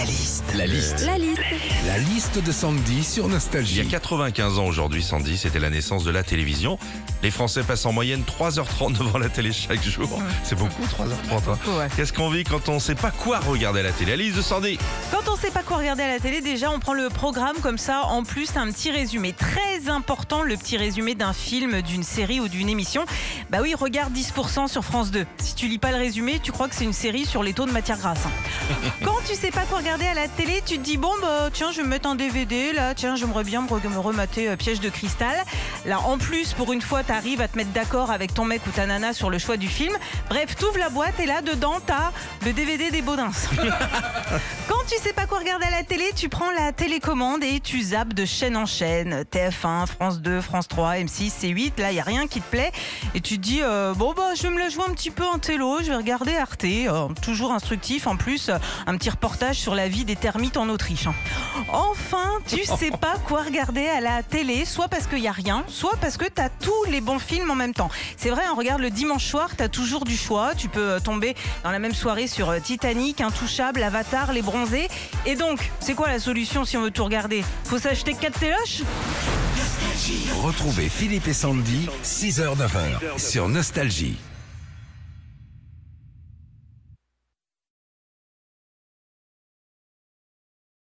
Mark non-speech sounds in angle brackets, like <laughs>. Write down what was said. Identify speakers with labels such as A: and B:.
A: La liste. La liste.
B: La liste.
A: La liste de Sandy sur
C: Il y
A: Nostalgie.
C: a 95 ans aujourd'hui, Sandy, c'était la naissance de la télévision. Les Français passent en moyenne 3h30 devant la télé chaque jour. C'est beaucoup, 3h30. hein.
B: Ouais.
C: Qu'est-ce qu'on vit quand on sait pas quoi regarder à la télé? Alice de Sandy
B: Quand on sait pas quoi regarder à la télé, déjà on prend le programme comme ça. En plus, un petit résumé très important, le petit résumé d'un film, d'une série ou d'une émission. Bah oui, regarde 10% sur France 2. Si tu lis pas le résumé, tu crois que c'est une série sur les taux de matière grasse. hein. <laughs> Quand tu sais pas quoi regarder à la télé, tu te dis bon bah tiens, je vais me mettre un DVD là. Tiens, j'aimerais bien me, me remater euh, Piège de cristal. Là, en plus, pour une fois, t'arrives à te mettre d'accord avec ton mec ou ta nana sur le choix du film. Bref, t'ouvres la boîte et là dedans t'as le DVD des Baudins. <laughs> Quand tu sais pas quoi regarder à la télé, tu prends la télécommande et tu zappes de chaîne en chaîne. TF1, France 2, France 3, M6, C8. Là, il y a rien qui te plaît. Et tu te dis, euh, bon, bah, je vais me la jouer un petit peu en télo. Je vais regarder Arte. euh, toujours instructif. En plus, un petit reportage sur la vie des termites en Autriche. hein. Enfin, tu <laughs> sais pas quoi regarder à la télé, soit parce qu'il y a rien, soit parce que tu as tous les bons films en même temps. C'est vrai, on regarde le dimanche soir, tu as toujours du choix. Tu peux euh, tomber dans la même soirée sur euh, Titanic, Intouchable, Avatar, Les Bronzés. Et donc, c'est quoi la solution si on veut tout regarder? Faut s'acheter 4 téloches?
A: Retrouvez Philippe et Sandy, 6h-9h sur Nostalgie.